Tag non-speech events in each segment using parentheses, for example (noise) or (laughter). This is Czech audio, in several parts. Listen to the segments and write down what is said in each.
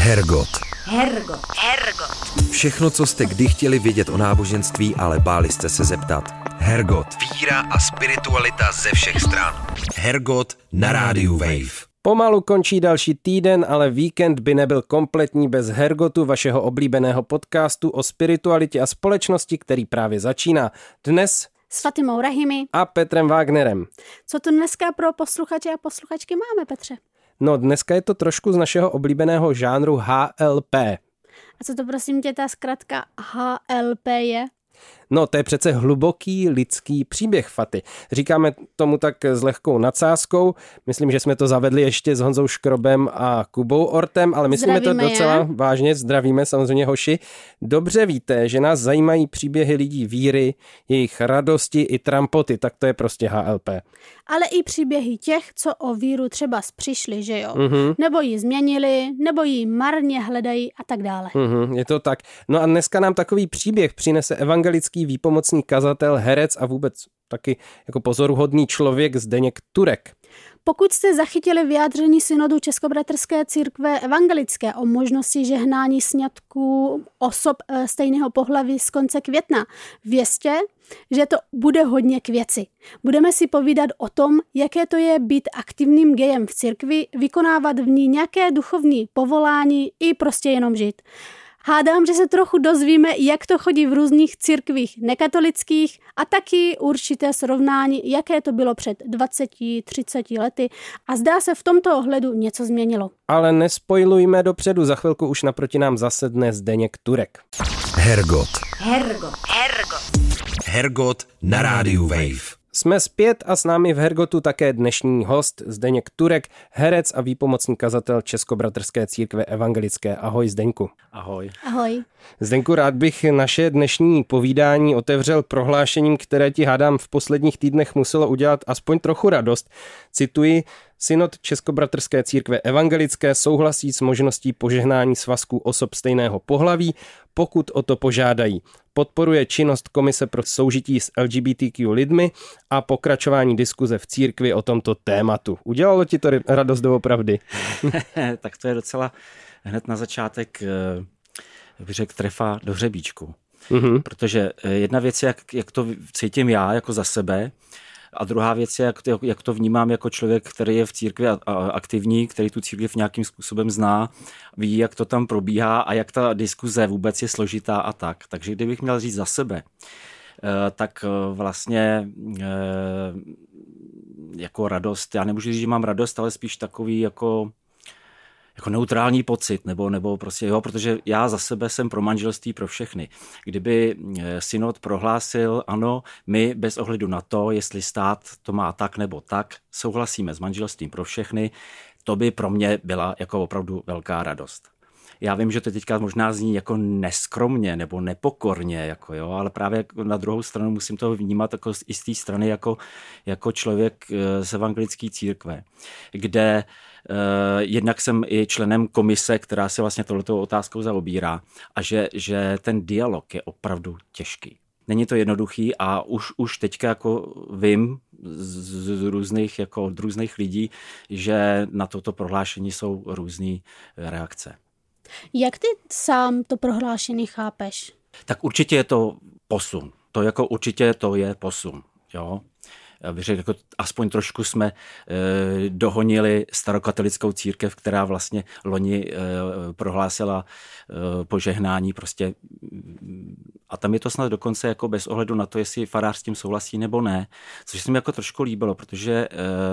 Hergot. Hergot. Hergot. Všechno, co jste kdy chtěli vědět o náboženství, ale báli jste se zeptat. Hergot. Víra a spiritualita ze všech stran. Hergot na rádiu Wave. Pomalu končí další týden, ale víkend by nebyl kompletní bez Hergotu, vašeho oblíbeného podcastu o spiritualitě a společnosti, který právě začíná. Dnes s Fatimou Rahimi a Petrem Wagnerem. Co tu dneska pro posluchače a posluchačky máme, Petře? No dneska je to trošku z našeho oblíbeného žánru HLP. A co to prosím tě ta zkratka HLP je? No, to je přece hluboký lidský příběh Faty. Říkáme tomu tak s lehkou nadsázkou. Myslím, že jsme to zavedli ještě s Honzou Škrobem a Kubou Ortem, ale myslíme zdravíme to docela je. vážně. Zdravíme samozřejmě hoši. Dobře víte, že nás zajímají příběhy lidí víry, jejich radosti i trampoty, tak to je prostě HLP. Ale i příběhy těch, co o víru třeba přišli, že jo? Mm-hmm. Nebo ji změnili, nebo ji marně hledají a tak dále. Mm-hmm, je to tak. No a dneska nám takový příběh přinese evangelický velký výpomocný kazatel, herec a vůbec taky jako pozoruhodný člověk Zdeněk Turek. Pokud jste zachytili vyjádření synodu Českobratrské církve evangelické o možnosti žehnání sňatků osob eh, stejného pohlaví z konce května, vězte, že to bude hodně k věci. Budeme si povídat o tom, jaké to je být aktivním gejem v církvi, vykonávat v ní nějaké duchovní povolání i prostě jenom žít. Hádám, že se trochu dozvíme, jak to chodí v různých církvích nekatolických a taky určité srovnání, jaké to bylo před 20-30 lety a zdá se v tomto ohledu něco změnilo. Ale nespojlujme dopředu, za chvilku už naproti nám zasedne Zdeněk Turek. Hergot. Hergot. Hergot. Hergot na rádiu Wave. Jsme zpět a s námi v Hergotu také dnešní host Zdeněk Turek, herec a výpomocný kazatel Českobratrské církve evangelické. Ahoj Zdeňku. Ahoj. Ahoj. Zdeňku, rád bych naše dnešní povídání otevřel prohlášením, které ti hádám v posledních týdnech muselo udělat aspoň trochu radost. Cituji, Synod Českobratrské církve evangelické souhlasí s možností požehnání svazků osob stejného pohlaví, pokud o to požádají. Podporuje činnost Komise pro soužití s LGBTQ lidmi a pokračování diskuze v církvi o tomto tématu. Udělalo ti to radost doopravdy? (laughs) tak to je docela hned na začátek, eh, bych řekl, trefa do hřebíčku. Mm-hmm. Protože eh, jedna věc je, jak, jak to cítím já jako za sebe, a druhá věc je, jak to, jak to vnímám jako člověk, který je v církvi aktivní, který tu církev nějakým způsobem zná, ví, jak to tam probíhá a jak ta diskuze vůbec je složitá a tak. Takže kdybych měl říct za sebe, eh, tak eh, vlastně eh, jako radost, já nemůžu říct, že mám radost, ale spíš takový jako jako neutrální pocit, nebo, nebo prostě jo, protože já za sebe jsem pro manželství pro všechny. Kdyby eh, synod prohlásil, ano, my bez ohledu na to, jestli stát to má tak nebo tak, souhlasíme s manželstvím pro všechny, to by pro mě byla jako opravdu velká radost. Já vím, že to teďka možná zní jako neskromně nebo nepokorně, jako jo, ale právě na druhou stranu musím to vnímat jako z té strany jako, jako člověk eh, z evangelické církve, kde Eh, jednak jsem i členem komise, která se vlastně tohleto otázkou zaobírá a že, že ten dialog je opravdu těžký. Není to jednoduchý a už, už teďka jako vím z, z různých, jako od různých lidí, že na toto prohlášení jsou různé reakce. Jak ty sám to prohlášení chápeš? Tak určitě je to posun. To jako určitě to je posun. Jo? Bych řekl, jako aspoň trošku jsme eh, dohonili starokatolickou církev, která vlastně loni eh, prohlásila eh, požehnání prostě a tam je to snad dokonce jako bez ohledu na to, jestli farář s tím souhlasí nebo ne, což se mi jako trošku líbilo, protože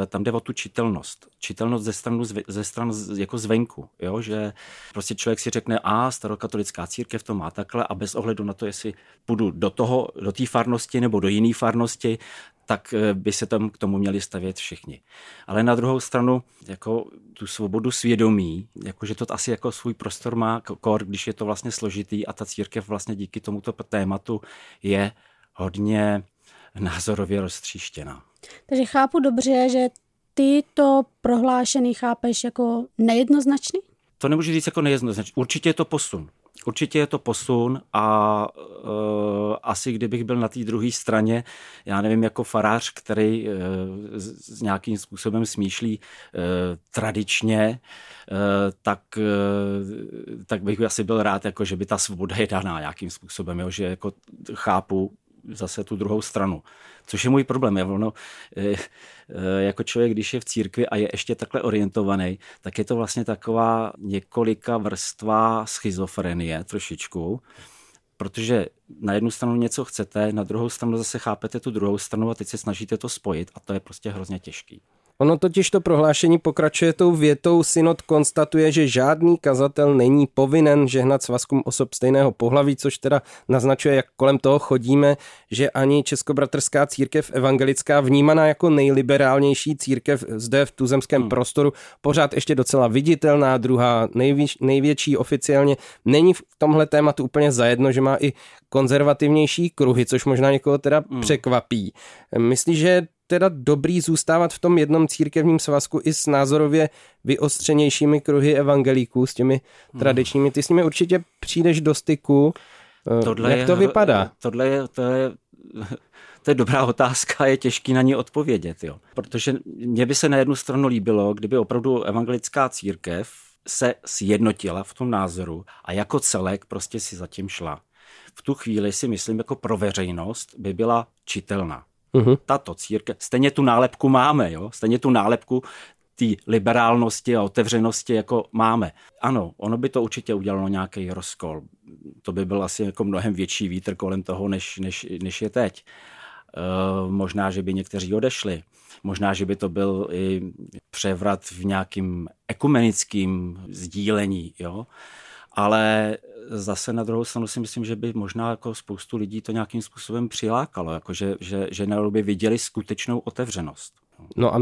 tam jde o tu čitelnost. Čitelnost ze stranu, ze stran jako zvenku, jo? že prostě člověk si řekne, a starokatolická církev to má takhle a bez ohledu na to, jestli půjdu do toho, do té farnosti nebo do jiné farnosti, tak eh, by se tam k tomu měli stavět všichni. Ale na druhou stranu, jako tu svobodu svědomí, jakože to asi jako svůj prostor má kor, když je to vlastně složitý a ta církev vlastně díky tomuto tématu je hodně názorově roztříštěná. Takže chápu dobře, že ty to prohlášený chápeš jako nejednoznačný? To nemůžu říct jako nejednoznačný. Určitě je to posun. Určitě je to posun a uh, asi kdybych byl na té druhé straně, já nevím, jako farář, který uh, s, s nějakým způsobem smýšlí uh, tradičně, uh, tak, uh, tak bych asi byl rád, jako, že by ta svoboda je daná nějakým způsobem, jo, že jako chápu zase tu druhou stranu. Což je můj problém. Je ono, eh, eh, jako člověk, když je v církvi a je ještě takhle orientovaný, tak je to vlastně taková několika vrstva schizofrenie trošičku, protože na jednu stranu něco chcete, na druhou stranu zase chápete tu druhou stranu a teď se snažíte to spojit a to je prostě hrozně těžký. Ono totiž to prohlášení pokračuje tou větou, synod konstatuje, že žádný kazatel není povinen žehnat svazkům osob stejného pohlaví, což teda naznačuje, jak kolem toho chodíme, že ani Českobratrská církev evangelická vnímaná jako nejliberálnější církev zde v tuzemském hmm. prostoru, pořád ještě docela viditelná, druhá nejvíč, největší oficiálně, není v tomhle tématu úplně zajedno, že má i konzervativnější kruhy, což možná někoho teda hmm. překvapí. Myslíš, že teda dobrý zůstávat v tom jednom církevním svazku i s názorově vyostřenějšími kruhy evangelíků, s těmi hmm. tradičními. Ty s nimi určitě přijdeš do styku. Eh, tohle Jak to je, vypadá? Tohle je, to je, (laughs) to je dobrá otázka, je těžký na ní odpovědět, jo. Protože mně by se na jednu stranu líbilo, kdyby opravdu evangelická církev se sjednotila v tom názoru a jako celek prostě si zatím šla. V tu chvíli si myslím, jako pro veřejnost by byla čitelná. Uh-huh. Tato církev, stejně tu nálepku máme, jo? stejně tu nálepku té liberálnosti a otevřenosti jako máme. Ano, ono by to určitě udělalo nějaký rozkol. To by byl asi jako mnohem větší vítr kolem toho, než, než, než je teď. E, možná, že by někteří odešli. Možná, že by to byl i převrat v nějakým ekumenickým sdílení. Jo? Ale zase na druhou stranu si myslím, že by možná jako spoustu lidí to nějakým způsobem přilákalo, jako že, že, že by viděli skutečnou otevřenost. No a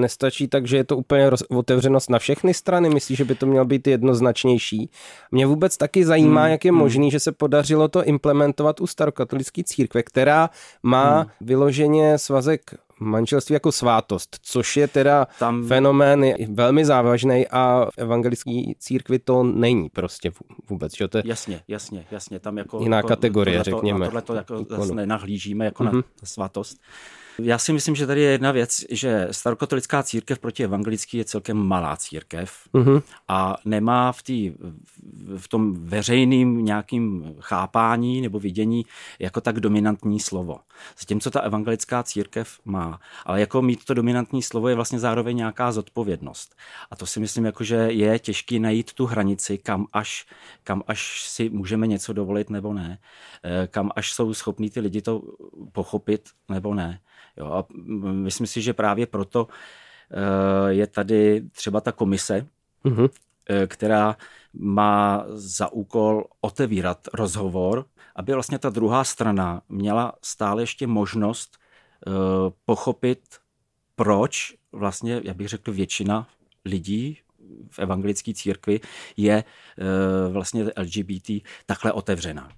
nestačí tak, že je to úplně roz, otevřenost na všechny strany? Myslíš, že by to mělo být jednoznačnější? Mě vůbec taky zajímá, hmm, jak je hmm. možný, že se podařilo to implementovat u starokatolické církve, která má hmm. vyloženě svazek manželství jako svátost, což je teda Tam... fenomén velmi závažný a v evangelické církvi to není prostě vůbec. Že? To je jasně, jasně, jasně. Tam jako, jiná jako, kategorie, tohleto, řekněme. tohle to jako zase nenahlížíme jako mm-hmm. na mhm. svatost. Já si myslím, že tady je jedna věc, že starokatolická církev proti evangelický je celkem malá církev uh-huh. a nemá v, tý, v tom veřejným nějakým chápání nebo vidění jako tak dominantní slovo. Zatímco ta evangelická církev má. Ale jako mít to dominantní slovo je vlastně zároveň nějaká zodpovědnost. A to si myslím, jako, že je těžký najít tu hranici, kam až, kam až si můžeme něco dovolit nebo ne, eh, kam až jsou schopní ty lidi to pochopit nebo ne. Jo, a myslím si, že právě proto eh, je tady třeba ta komise, uh-huh. která má za úkol otevírat rozhovor, aby vlastně ta druhá strana měla stále ještě možnost eh, pochopit, proč vlastně, já bych řekl, většina lidí v evangelické církvi je vlastně LGBT takhle otevřená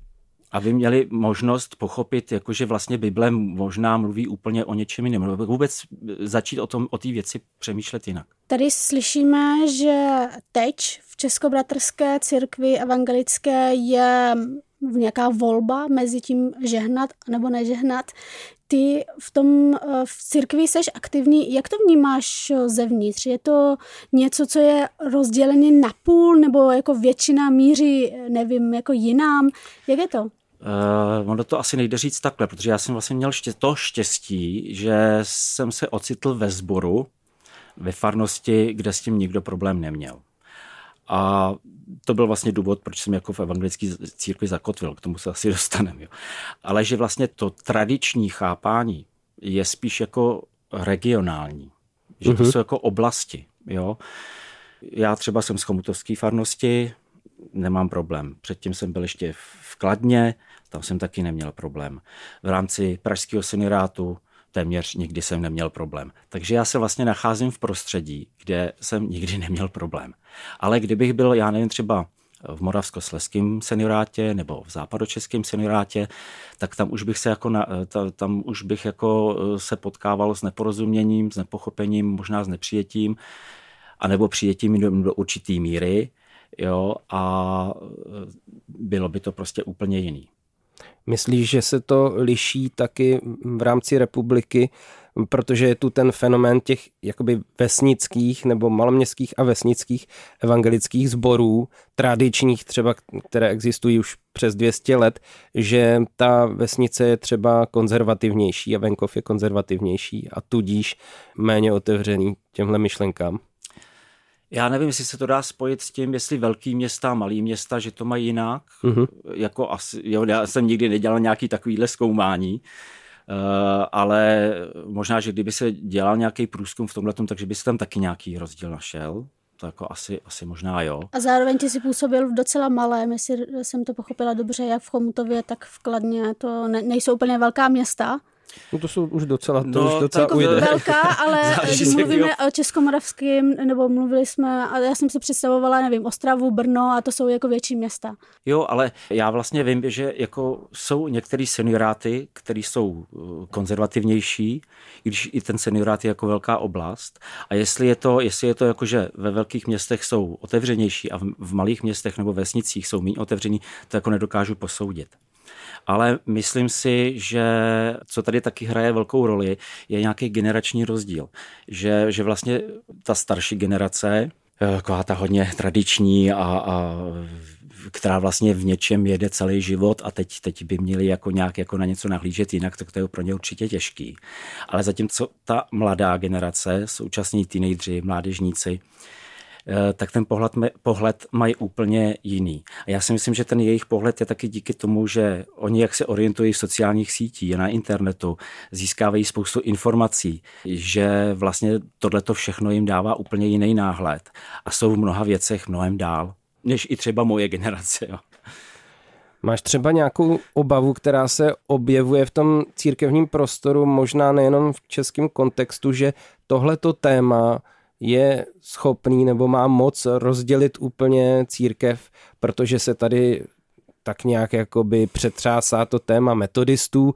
aby měli možnost pochopit, jakože vlastně Bible možná mluví úplně o něčem jiném. Vůbec začít o tom, o té věci přemýšlet jinak. Tady slyšíme, že teď v Českobratrské církvi evangelické je nějaká volba mezi tím žehnat nebo nežehnat. Ty v tom v církvi seš aktivní. Jak to vnímáš zevnitř? Je to něco, co je rozdělené na půl nebo jako většina míří, nevím, jako jinám? Jak je to? Uh, ono to asi nejde říct takhle, protože já jsem vlastně měl ště, to štěstí, že jsem se ocitl ve sboru, ve farnosti, kde s tím nikdo problém neměl. A to byl vlastně důvod, proč jsem jako v evangelické církvi zakotvil, k tomu se asi (laughs) dostaneme. Ale že vlastně to tradiční chápání je spíš jako regionální, že to uh-huh. jsou jako oblasti. Jo? Já třeba jsem z chomutovské farnosti, nemám problém. Předtím jsem byl ještě v Kladně, tam jsem taky neměl problém. V rámci pražského senirátu téměř nikdy jsem neměl problém. Takže já se vlastně nacházím v prostředí, kde jsem nikdy neměl problém. Ale kdybych byl, já nevím, třeba v Moravskosleském seniorátě nebo v západočeském seniorátě, tak tam už bych se jako, na, tam už bych jako eh, se potkával s neporozuměním, s nepochopením, možná s nepřijetím, anebo přijetím do, do určitý míry jo, a bylo by to prostě úplně jiný. Myslíš, že se to liší taky v rámci republiky, protože je tu ten fenomén těch jakoby vesnických nebo maloměstských a vesnických evangelických sborů, tradičních třeba, které existují už přes 200 let, že ta vesnice je třeba konzervativnější a venkov je konzervativnější a tudíž méně otevřený těmhle myšlenkám. Já nevím, jestli se to dá spojit s tím, jestli velký města a malý města, že to mají jinak. Mm-hmm. Jako asi, jo, já jsem nikdy nedělal nějaký takovýhle zkoumání, uh, ale možná, že kdyby se dělal nějaký průzkum v tomhle, takže by se tam taky nějaký rozdíl našel. To jako asi, asi možná jo. A zároveň ty si působil v docela malém, jestli jsem to pochopila dobře, jak v Chomutově, tak v Kladně. To ne, nejsou úplně velká města. No to jsou už docela, to no, už docela jako ujde. (laughs) velká, ale když mluvíme o Českomoravském, nebo mluvili jsme, a já jsem si představovala, nevím, Ostravu, Brno a to jsou jako větší města. Jo, ale já vlastně vím, že jako jsou některé senioráty, které jsou uh, konzervativnější, i když i ten seniorát je jako velká oblast. A jestli je to, jestli je to jako, že ve velkých městech jsou otevřenější a v, v malých městech nebo vesnicích jsou méně otevření, to jako nedokážu posoudit ale myslím si, že co tady taky hraje velkou roli, je nějaký generační rozdíl. Že, že vlastně ta starší generace, eh, taková ta hodně tradiční a, a která vlastně v něčem jede celý život a teď, teď by měli jako nějak jako na něco nahlížet jinak, tak to je pro ně určitě těžký. Ale zatímco ta mladá generace, současní teenageři, mládežníci, tak ten pohled, pohled mají úplně jiný. A já si myslím, že ten jejich pohled je taky díky tomu, že oni, jak se orientují v sociálních sítích, na internetu, získávají spoustu informací, že vlastně tohleto všechno jim dává úplně jiný náhled a jsou v mnoha věcech mnohem dál, než i třeba moje generace. Jo. Máš třeba nějakou obavu, která se objevuje v tom církevním prostoru, možná nejenom v českém kontextu, že tohleto téma je schopný nebo má moc rozdělit úplně církev, protože se tady tak nějak jakoby přetřásá to téma metodistů,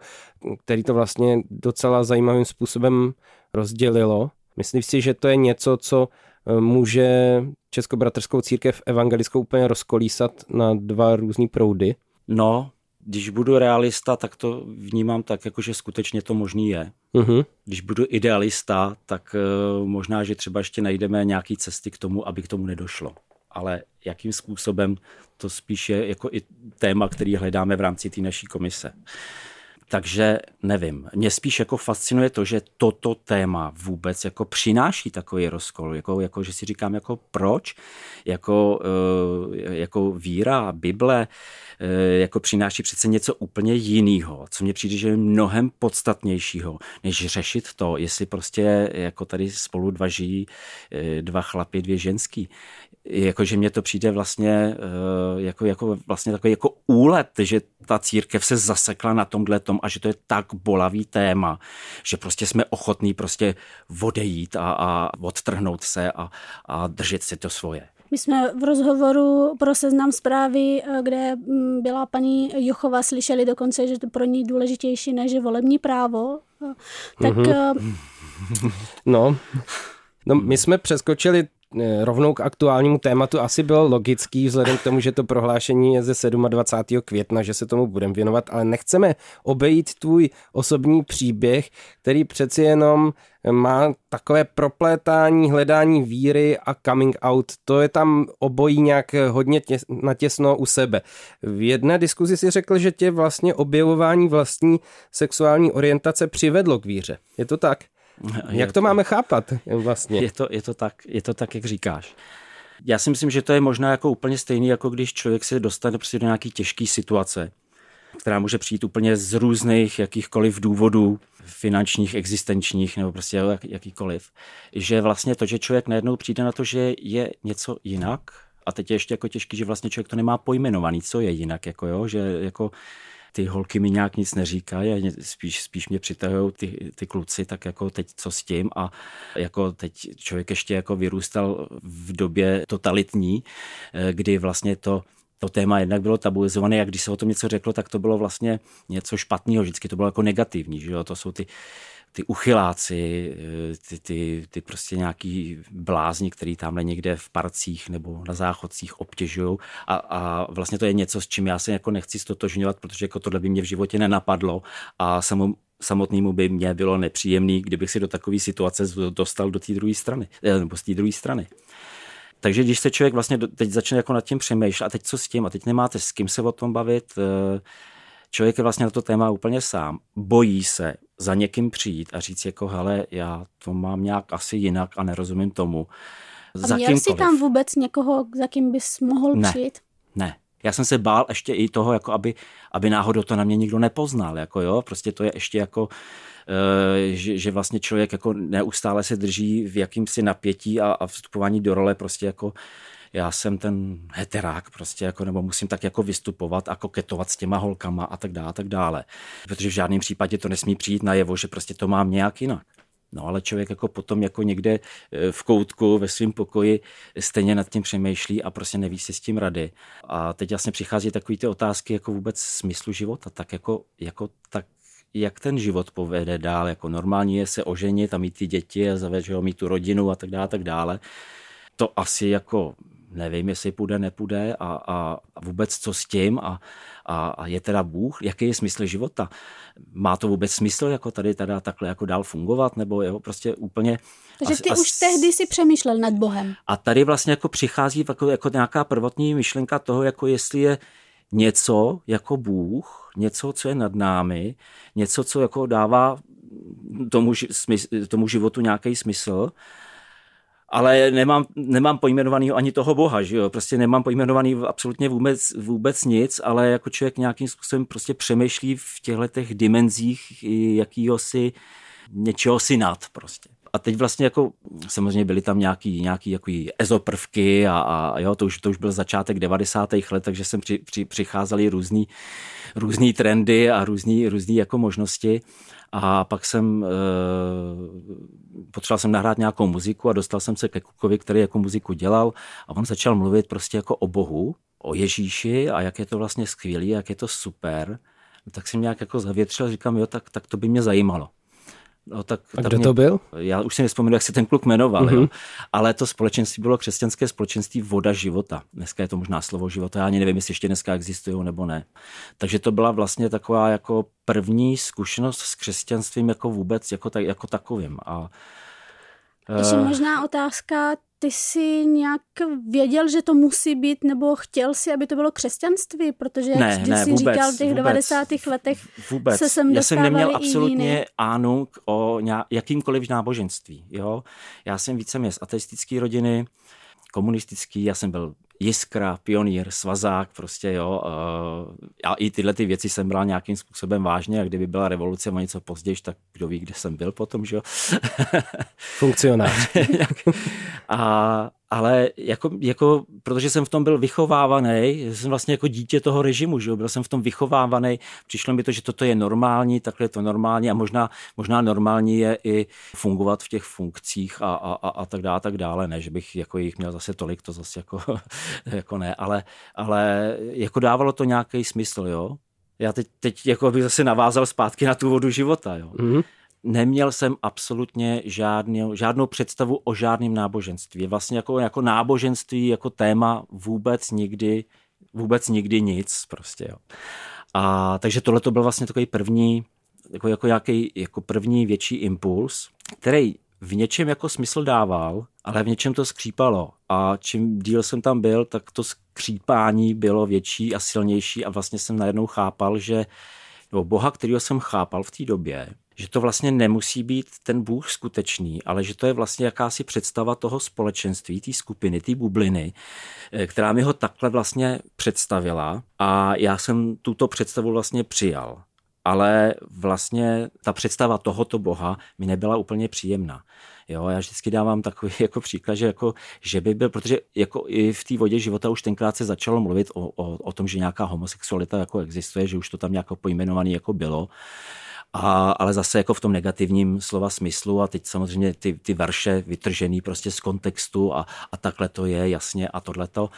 který to vlastně docela zajímavým způsobem rozdělilo. Myslím si, že to je něco, co eh, může Českobratrskou církev evangelickou úplně rozkolísat na dva různé proudy. No, když budu realista, tak to vnímám tak, jako že skutečně to možný je. Uh-huh. Když budu idealista, tak uh, možná, že třeba ještě najdeme nějaké cesty k tomu, aby k tomu nedošlo. Ale jakým způsobem, to spíš je jako i téma, který hledáme v rámci té naší komise. Takže nevím. Mě spíš jako fascinuje to, že toto téma vůbec jako přináší takový rozkol. Jako, jako že si říkám, jako proč? Jako, uh, jako víra, Bible, uh, jako přináší přece něco úplně jiného, co mně přijde, že je mnohem podstatnějšího, než řešit to, jestli prostě jako tady spolu dva žijí uh, dva chlapy, dvě ženský jakože mně to přijde vlastně eh, jako, jako vlastně takový jako úlet, že ta církev se zasekla na tomhle tom a že to je tak bolavý téma, že prostě jsme ochotní prostě odejít a, a odtrhnout se a, a držet si to svoje. My jsme v rozhovoru pro seznam zprávy, eh, kde mm, byla paní Jochova, slyšeli dokonce, že to pro ní důležitější než volební právo. Eh, tak... Mm-hmm. No, No, my jsme přeskočili rovnou k aktuálnímu tématu asi byl logický, vzhledem k tomu, že to prohlášení je ze 27. května, že se tomu budeme věnovat, ale nechceme obejít tvůj osobní příběh, který přeci jenom má takové proplétání, hledání víry a coming out. To je tam obojí nějak hodně těs, natěsno u sebe. V jedné diskuzi si řekl, že tě vlastně objevování vlastní sexuální orientace přivedlo k víře. Je to tak? Jak to máme chápat vlastně? Je to, je, to tak, je to tak, jak říkáš. Já si myslím, že to je možná jako úplně stejný, jako když člověk se dostane prostě do nějaký těžké situace, která může přijít úplně z různých jakýchkoliv důvodů, finančních, existenčních nebo prostě jak, jakýkoliv. Že vlastně to, že člověk najednou přijde na to, že je něco jinak, a teď je ještě jako těžký, že vlastně člověk to nemá pojmenovaný, co je jinak, jako jo, že jako ty holky mi nějak nic neříkají, spíš, spíš mě přitahují ty, ty kluci, tak jako teď co s tím a jako teď člověk ještě jako vyrůstal v době totalitní, eh, kdy vlastně to to téma jednak bylo tabuizované a když se o tom něco řeklo, tak to bylo vlastně něco špatného, vždycky to bylo jako negativní, že jo? to jsou ty ty uchyláci, ty, ty, ty prostě nějaký blázni, který tamhle někde v parcích nebo na záchodcích obtěžují a, a vlastně to je něco, s čím já se jako nechci stotožňovat, protože jako tohle by mě v životě nenapadlo a samou, samotnému by mě bylo nepříjemný, kdybych si do takové situace dostal do té druhé strany, eh, nebo z té druhé strany. Takže když se člověk vlastně teď začne jako nad tím přemýšlet, a teď co s tím, a teď nemáte s kým se o tom bavit, eh, člověk je vlastně na to téma úplně sám. Bojí se za někým přijít a říct jako, hele, já to mám nějak asi jinak a nerozumím tomu. A za měl jsi tam vůbec někoho, za kým bys mohl ne, přijít? Ne, já jsem se bál ještě i toho, jako aby, aby náhodou to na mě nikdo nepoznal, jako jo, prostě to je ještě jako, e, že, že vlastně člověk jako neustále se drží v jakýmsi napětí a, a vstupování do role prostě jako já jsem ten heterák prostě, jako, nebo musím tak jako vystupovat a koketovat s těma holkama a tak dále, a tak dále. Protože v žádném případě to nesmí přijít najevo, že prostě to mám nějak jinak. No ale člověk jako potom jako někde e, v koutku ve svém pokoji stejně nad tím přemýšlí a prostě neví si s tím rady. A teď vlastně přichází takové ty otázky jako vůbec smyslu života, tak jako, jako tak jak ten život povede dál, jako normální je se oženit a mít ty děti a zavést, mít tu rodinu a tak dále, tak dále. To asi jako nevím, jestli půjde, nepůjde a, a, a vůbec co s tím a, a, a je teda Bůh, jaký je smysl života. Má to vůbec smysl jako tady teda takhle jako dál fungovat, nebo jo, prostě úplně... Takže ty a, už tehdy si přemýšlel nad Bohem. A tady vlastně jako přichází jako, jako nějaká prvotní myšlenka toho, jako jestli je něco jako Bůh, něco, co je nad námi, něco, co jako dává tomu, tomu životu nějaký smysl ale nemám, nemám pojmenovaný ani toho boha, že jo? prostě nemám pojmenovaný absolutně vůbec, vůbec nic, ale jako člověk nějakým způsobem prostě přemýšlí v těchto těch dimenzích jakýho si, něčeho si nad prostě. A teď vlastně jako samozřejmě byly tam nějaký, nějaký jako ezoprvky a, a jo, to už, to už byl začátek 90. let, takže jsem při, při, přicházely různý, různý trendy a různý, různý jako možnosti. A pak jsem, e, potřeboval jsem nahrát nějakou muziku a dostal jsem se ke Kukovi, který jako muziku dělal a on začal mluvit prostě jako o Bohu, o Ježíši a jak je to vlastně skvělý, jak je to super. Tak jsem nějak jako zavětřil, říkám, jo, tak, tak to by mě zajímalo. No, tak, a kdo mě, to byl? Já už si nespomenu, jak se ten kluk jmenoval, mm-hmm. jo? ale to společenství bylo křesťanské společenství Voda života. Dneska je to možná slovo života, já ani nevím, jestli ještě dneska existují nebo ne. Takže to byla vlastně taková jako první zkušenost s křesťanstvím jako vůbec jako, tak, jako takovým. A, ještě uh, možná otázka, ty jsi nějak věděl, že to musí být, nebo chtěl si, aby to bylo křesťanství, protože jak ne, ne, jsi vůbec, říkal, v těch vůbec, 90. letech vůbec. se sem Já jsem neměl absolutně ánu o jakýmkoliv náboženství. Jo? Já jsem více z ateistické rodiny, komunistický, já jsem byl jiskra, pionýr, svazák, prostě jo. A i tyhle ty věci jsem bral nějakým způsobem vážně a kdyby byla revoluce o něco později, tak kdo ví, kde jsem byl potom, že jo. Funkcionář. (laughs) a, ale jako, jako, protože jsem v tom byl vychovávaný, jsem vlastně jako dítě toho režimu, že byl jsem v tom vychovávaný, přišlo mi to, že toto je normální, takhle je to normální a možná, možná normální je i fungovat v těch funkcích a, a, a, a tak dále, tak dále, ne, že bych jako jich měl zase tolik, to zase jako, (laughs) jako ne, ale, ale jako dávalo to nějaký smysl, jo. Já teď, teď jako bych zase navázal zpátky na tu vodu života, jo. Mm-hmm neměl jsem absolutně žádný, žádnou představu o žádném náboženství. Vlastně jako, jako náboženství, jako téma vůbec nikdy, vůbec nikdy nic prostě. Jo. A takže tohle to byl vlastně takový první, jako, jako, nějaký, jako první větší impuls, který v něčem jako smysl dával, ale v něčem to skřípalo. A čím díl jsem tam byl, tak to skřípání bylo větší a silnější a vlastně jsem najednou chápal, že Boha, kterého jsem chápal v té době, že to vlastně nemusí být ten Bůh skutečný, ale že to je vlastně jakási představa toho společenství, té skupiny, té bubliny, eh, která mi ho takhle vlastně představila a já jsem tuto představu vlastně přijal. Ale vlastně ta představa tohoto boha mi nebyla úplně příjemná. Jo, já vždycky dávám takový (laughs) jako příklad, že, jako, že by byl, protože jako i v té vodě života už tenkrát se začalo mluvit o, o, o tom, že nějaká homosexualita jako existuje, že už to tam nějak pojmenovaný jako bylo. A, ale zase jako v tom negativním slova smyslu a teď samozřejmě ty, ty verše vytržený prostě z kontextu a, a takhle to je jasně a tohleto.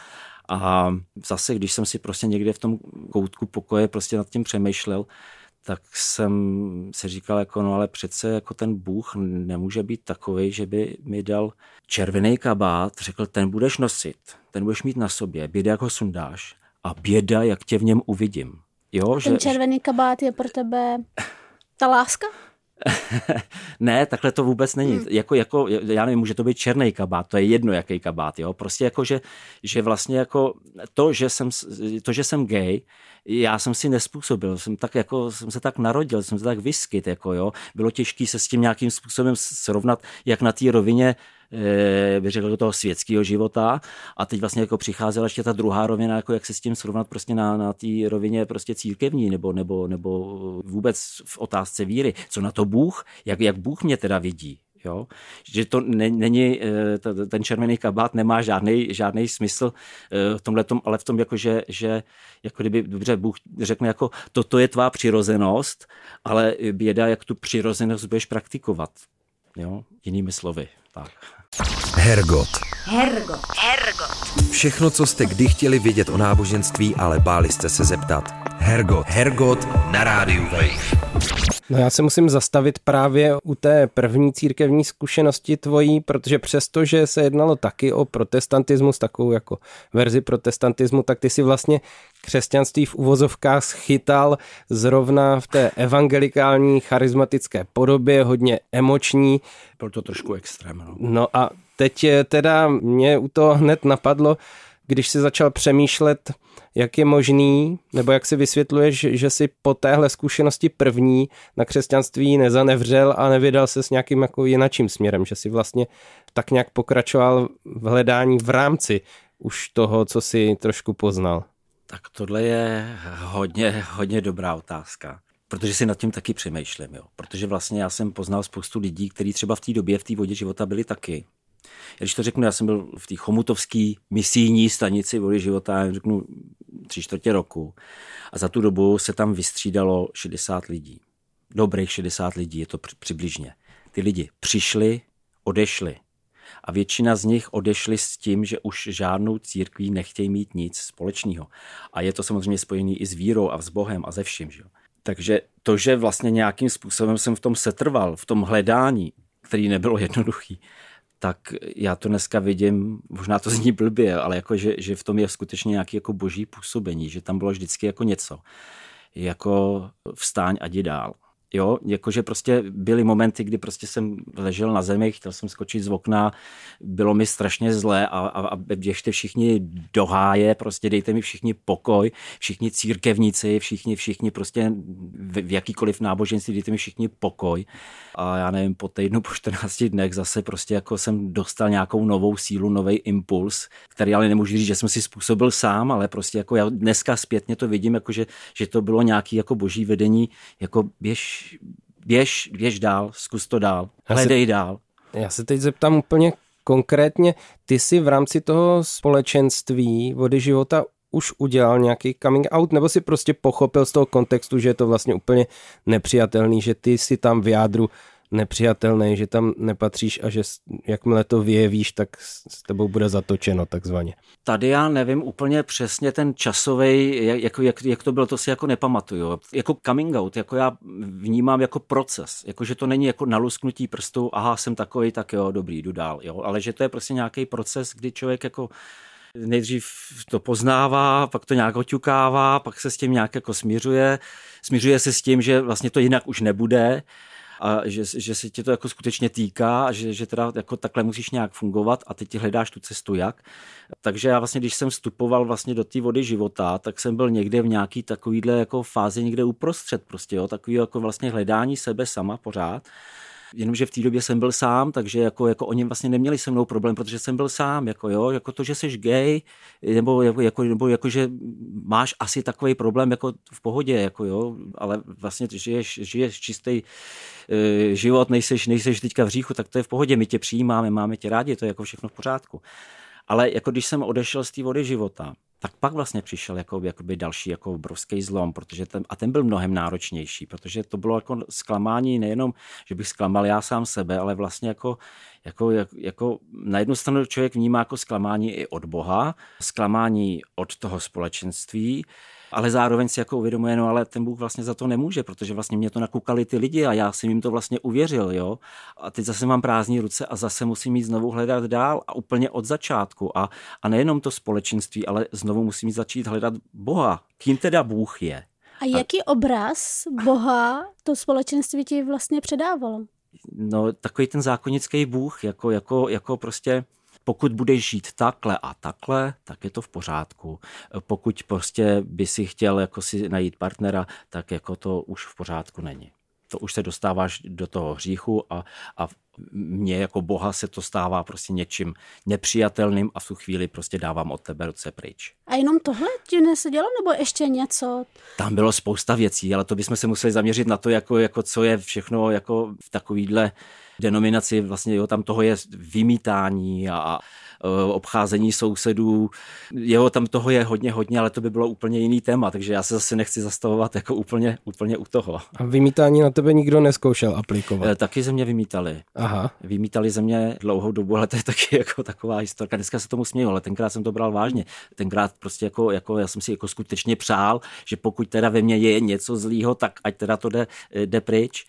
A zase, když jsem si prostě někde v tom koutku pokoje prostě nad tím přemýšlel, tak jsem si říkal, jako, no ale přece jako ten Bůh nemůže být takový, že by mi dal červený kabát, řekl, ten budeš nosit, ten budeš mít na sobě, běda, jak ho sundáš a běda, jak tě v něm uvidím. Jo, ten že, červený kabát je pro tebe ta láska? (laughs) ne, takhle to vůbec není. Hmm. Jako, jako, já nevím, může to být černý kabát, to je jedno, jaký kabát, jo. Prostě jako, že, že vlastně jako to, že jsem, to, že jsem gay, já jsem si nespůsobil, jsem, tak jako, jsem se tak narodil, jsem se tak vyskyt, jako jo. Bylo těžké se s tím nějakým způsobem srovnat, jak na té rovině bych eh, řekl, do toho světského života a teď vlastně jako přicházela ještě ta druhá rovina, jako jak se s tím srovnat prostě na, na té rovině prostě církevní nebo, nebo, nebo vůbec v otázce víry. Co na to Bůh? Jak, jak Bůh mě teda vidí? Jo? Že to není, eh, ten červený kabát nemá žádný, žádný smysl eh, v tomhle tom, ale v tom, jako že, že jako kdyby, dobře, Bůh řekne jako toto je tvá přirozenost, ale běda, jak tu přirozenost budeš praktikovat. Jo? Jinými slovy. Tak. Hergot. Hergot. Hergot. Všechno, co jste kdy chtěli vědět o náboženství, ale báli jste se zeptat. Hergot. Hergot na rádiu Wave. No já se musím zastavit právě u té první církevní zkušenosti tvojí, protože přesto, že se jednalo taky o protestantismus, takovou jako verzi protestantismu, tak ty si vlastně křesťanství v uvozovkách schytal zrovna v té evangelikální charismatické podobě, hodně emoční. Byl to trošku extrém. No, no a teď teda mě u toho hned napadlo, když si začal přemýšlet, jak je možný, nebo jak si vysvětluješ, že si po téhle zkušenosti první na křesťanství nezanevřel a nevydal se s nějakým jako jinačím směrem, že si vlastně tak nějak pokračoval v hledání v rámci už toho, co si trošku poznal? Tak tohle je hodně, hodně dobrá otázka. Protože si nad tím taky přemýšlím, jo. Protože vlastně já jsem poznal spoustu lidí, kteří třeba v té době, v té vodě života byli taky. Když to řeknu, já jsem byl v té chomutovské misijní stanici vody života, já řeknu tři čtvrtě roku. A za tu dobu se tam vystřídalo 60 lidí. Dobrých 60 lidí, je to přibližně. Ty lidi přišli, odešli. A většina z nich odešli s tím, že už žádnou církví nechtějí mít nic společného. A je to samozřejmě spojené i s vírou a s Bohem a ze vším. Že? Takže to, že vlastně nějakým způsobem jsem v tom setrval, v tom hledání, který nebylo jednoduchý, tak já to dneska vidím, možná to zní blbě, ale jako, že, že v tom je skutečně nějaké jako boží působení, že tam bylo vždycky jako něco. Jako vstáň a jdi dál. Jo, jakože prostě byly momenty, kdy prostě jsem ležel na zemi, chtěl jsem skočit z okna, bylo mi strašně zlé a, a, a běžte všichni do háje, prostě dejte mi všichni pokoj, všichni církevníci, všichni, všichni prostě v, v jakýkoliv náboženství, dejte mi všichni pokoj. A já nevím, po týdnu, po 14 dnech zase prostě jako jsem dostal nějakou novou sílu, nový impuls, který ale nemůžu říct, že jsem si způsobil sám, ale prostě jako já dneska zpětně to vidím, jako že, že to bylo nějaký jako boží vedení, jako běž běž, běž dál, zkus to dál, hledej já se, dál. Já se teď zeptám úplně konkrétně, ty jsi v rámci toho společenství vody života už udělal nějaký coming out, nebo si prostě pochopil z toho kontextu, že je to vlastně úplně nepřijatelný, že ty si tam v jádru nepřijatelný, že tam nepatříš a že jakmile to vyjevíš, tak s tebou bude zatočeno takzvaně. Tady já nevím úplně přesně ten časový, jak, jak, jak to bylo, to si jako nepamatuju. Jako coming out, jako já vnímám jako proces, jako že to není jako nalusknutí prstu, aha, jsem takový, tak jo, dobrý, jdu dál, jo, ale že to je prostě nějaký proces, kdy člověk jako nejdřív to poznává, pak to nějak oťukává, pak se s tím nějak jako směřuje, směřuje se s tím, že vlastně to jinak už nebude, a že, že se tě to jako skutečně týká a že, že teda jako takhle musíš nějak fungovat a teď hledáš tu cestu jak. Takže já vlastně, když jsem vstupoval vlastně do té vody života, tak jsem byl někde v nějaký takovýhle jako fázi někde uprostřed prostě, jo, takový jako vlastně hledání sebe sama pořád jenomže v té době jsem byl sám, takže jako, jako oni vlastně neměli se mnou problém, protože jsem byl sám, jako jo, jako to, že jsi gay, nebo jako, jako, nebo jako, že máš asi takový problém jako v pohodě, jako jo, ale vlastně žiješ, žiješ čistý e, život, nejseš, nejseš teďka v říchu, tak to je v pohodě, my tě přijímáme, máme tě rádi, to je jako všechno v pořádku. Ale jako když jsem odešel z té vody života, tak pak vlastně přišel jako, jakoby další jako obrovský zlom, protože ten, a ten byl mnohem náročnější, protože to bylo jako zklamání nejenom, že bych zklamal já sám sebe, ale vlastně jako Jako, jak, jako na jednu stranu člověk vnímá jako zklamání i od Boha, zklamání od toho společenství, ale zároveň si jako uvědomuje, no ale ten Bůh vlastně za to nemůže, protože vlastně mě to nakukali ty lidi a já jsem jim to vlastně uvěřil, jo. A teď zase mám prázdní ruce a zase musím jít znovu hledat dál a úplně od začátku. A, a nejenom to společenství, ale znovu musím začít hledat Boha. Kým teda Bůh je? A jaký obraz Boha to společenství ti vlastně předávalo? No, takový ten zákonický Bůh, jako, jako, jako prostě pokud budeš žít takhle a takhle, tak je to v pořádku. Pokud prostě by si chtěl jako si najít partnera, tak jako to už v pořádku není. To už se dostáváš do toho hříchu a, a mně jako boha se to stává prostě něčím nepřijatelným a v tu chvíli prostě dávám od tebe ruce pryč. A jenom tohle ti nesedělo nebo ještě něco? Tam bylo spousta věcí, ale to bychom se museli zaměřit na to, jako, jako co je všechno jako v takovýhle denominaci, vlastně jo, tam toho je vymítání a, obcházení sousedů. Jeho tam toho je hodně, hodně, ale to by bylo úplně jiný téma, takže já se zase nechci zastavovat jako úplně, úplně u toho. A vymítání na tebe nikdo neskoušel aplikovat? Eh, taky země vymítali. Aha. Vymítali země dlouhou dobu, ale to je taky (laughs) jako taková historka. Dneska se tomu směju, ale tenkrát jsem to bral vážně. Tenkrát prostě jako, jako já jsem si jako skutečně přál, že pokud teda ve mně je něco zlýho, tak ať teda to jde, jde pryč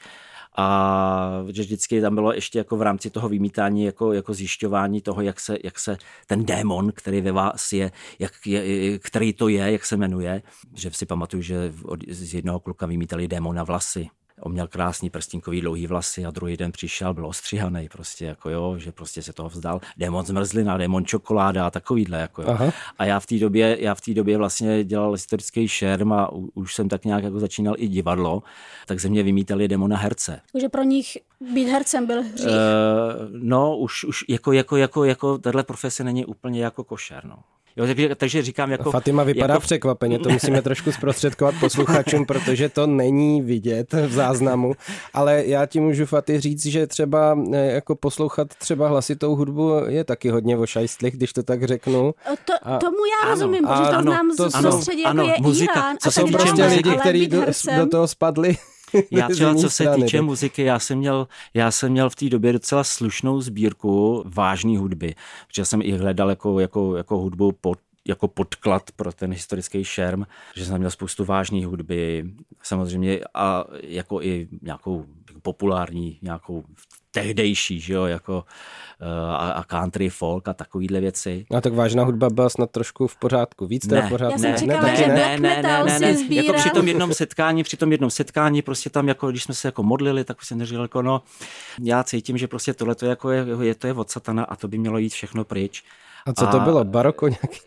a že vždycky tam bylo ještě jako v rámci toho vymítání jako, jako zjišťování toho, jak se, jak se ten démon, který ve vás je, jak je, který to je, jak se jmenuje, že si pamatuju, že z jednoho kluka vymítali démona vlasy on měl krásný prstínkový dlouhý vlasy a druhý den přišel, byl ostříhaný prostě, jako jo, že prostě se toho vzdal. Démon zmrzlina, démon čokoláda a takovýhle, jako jo. Aha. A já v té době, já v té době vlastně dělal historický šerm a už jsem tak nějak jako začínal i divadlo, tak ze mě vymítali démona herce. Takže pro nich být hercem byl hřích? Uh, no, už, už jako, jako, jako, jako, tahle profese není úplně jako košer, no. Jo, takže, takže říkám jako... Fatima vypadá jako... překvapeně, to musíme trošku zprostředkovat posluchačům, protože to není vidět v záznamu, ale já ti můžu Faty říct, že třeba eh, jako poslouchat třeba hlasitou hudbu je taky hodně o šajstlích, když to tak řeknu. To, a, tomu já rozumím, ano, protože to znám to z prostředí, jako je muzika, Irán. Co jsou prostě lidi, kteří do, do toho spadli (laughs) já třeba, co se týče muziky, já jsem měl, já jsem měl v té době docela slušnou sbírku vážné hudby, protože jsem i hledal jako, jako, jako hudbu pod jako podklad pro ten historický šerm, že jsem měl spoustu vážné hudby, samozřejmě a jako i nějakou populární, nějakou tehdejší, že jo, jako uh, a country, folk a takovýhle věci. A tak vážná hudba byla snad trošku v pořádku, víc teda v pořádku. Já jsem čekala, ne, že ne, ne, ne, ne, ne, ne. Jako při tom jednom setkání, při tom jednom setkání, prostě tam, jako když jsme se jako modlili, tak jsem říkal, jako no, já cítím, že prostě tohle to jako je, je, to je od satana a to by mělo jít všechno pryč. A co to bylo? Baroko nějaký?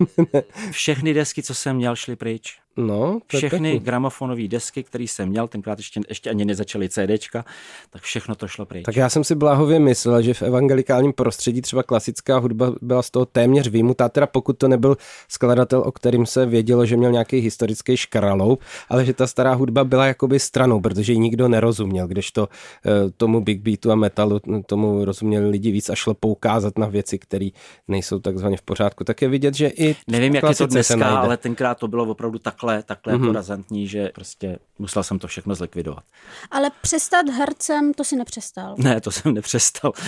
všechny desky, co jsem měl, šly pryč. No, všechny gramofonové desky, které jsem měl, tenkrát ještě, ještě ani nezačaly CDčka, tak všechno to šlo pryč. Tak já jsem si bláhově myslel, že v evangelikálním prostředí třeba klasická hudba byla z toho téměř výjimutá, teda pokud to nebyl skladatel, o kterým se vědělo, že měl nějaký historický škraloup, ale že ta stará hudba byla jakoby stranou, protože ji nikdo nerozuměl, když to eh, tomu big beatu a metalu tomu rozuměli lidi víc a šlo poukázat na věci, které nejsou takzvaně v pořádku. Tak je vidět, že i Nevím, jak je to dneska, ale tenkrát to bylo opravdu tak takhle, takhle mm-hmm. jako razantní, že prostě musel jsem to všechno zlikvidovat. Ale přestat hercem, to si nepřestal. Ne, to jsem nepřestal. (laughs)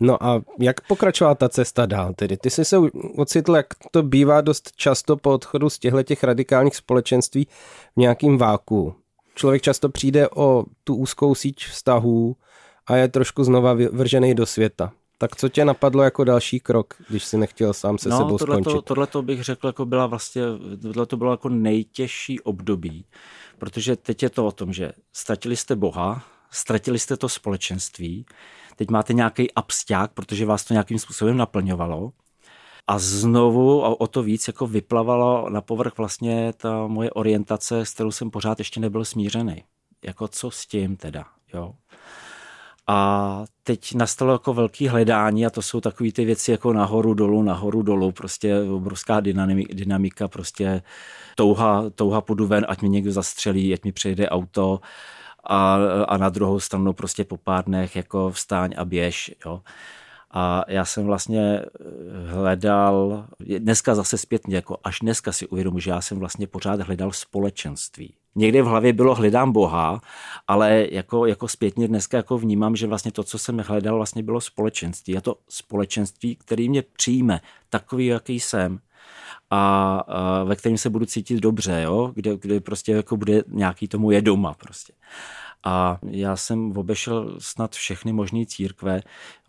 No a jak pokračovala ta cesta dál? Tedy ty jsi se ocitl, jak to bývá dost často po odchodu z těchto těch radikálních společenství v nějakým váku. Člověk často přijde o tu úzkou síť vztahů a je trošku znova vržený do světa. Tak co tě napadlo jako další krok, když si nechtěl sám se no, sebou tohleto, skončit? Tohle to bych řekl, jako byla vlastně, tohle to bylo jako nejtěžší období, protože teď je to o tom, že ztratili jste Boha, ztratili jste to společenství, teď máte nějaký absťák, protože vás to nějakým způsobem naplňovalo a znovu a o to víc jako vyplavalo na povrch vlastně ta moje orientace, s kterou jsem pořád ještě nebyl smířený. Jako co s tím teda, jo. A teď nastalo jako velký hledání a to jsou takové ty věci jako nahoru, dolů, nahoru, dolů, prostě obrovská dynamika, prostě touha, touha půjdu ven, ať mi někdo zastřelí, ať mi přejde auto a, a na druhou stranu prostě po pár dnech jako vstáň a běž, jo. A já jsem vlastně eh, hledal, dneska zase zpětně, jako až dneska si uvědomuji, že já jsem vlastně pořád hledal společenství. Někde v hlavě bylo hledám Boha, ale jako, jako zpětně dneska jako vnímám, že vlastně to, co jsem hledal, vlastně bylo společenství. A to společenství, který mě přijme, takový, jaký jsem, a, a ve kterém se budu cítit dobře, jo? Kde, kde prostě jako bude nějaký tomu je doma prostě. A já jsem obešel snad všechny možné církve,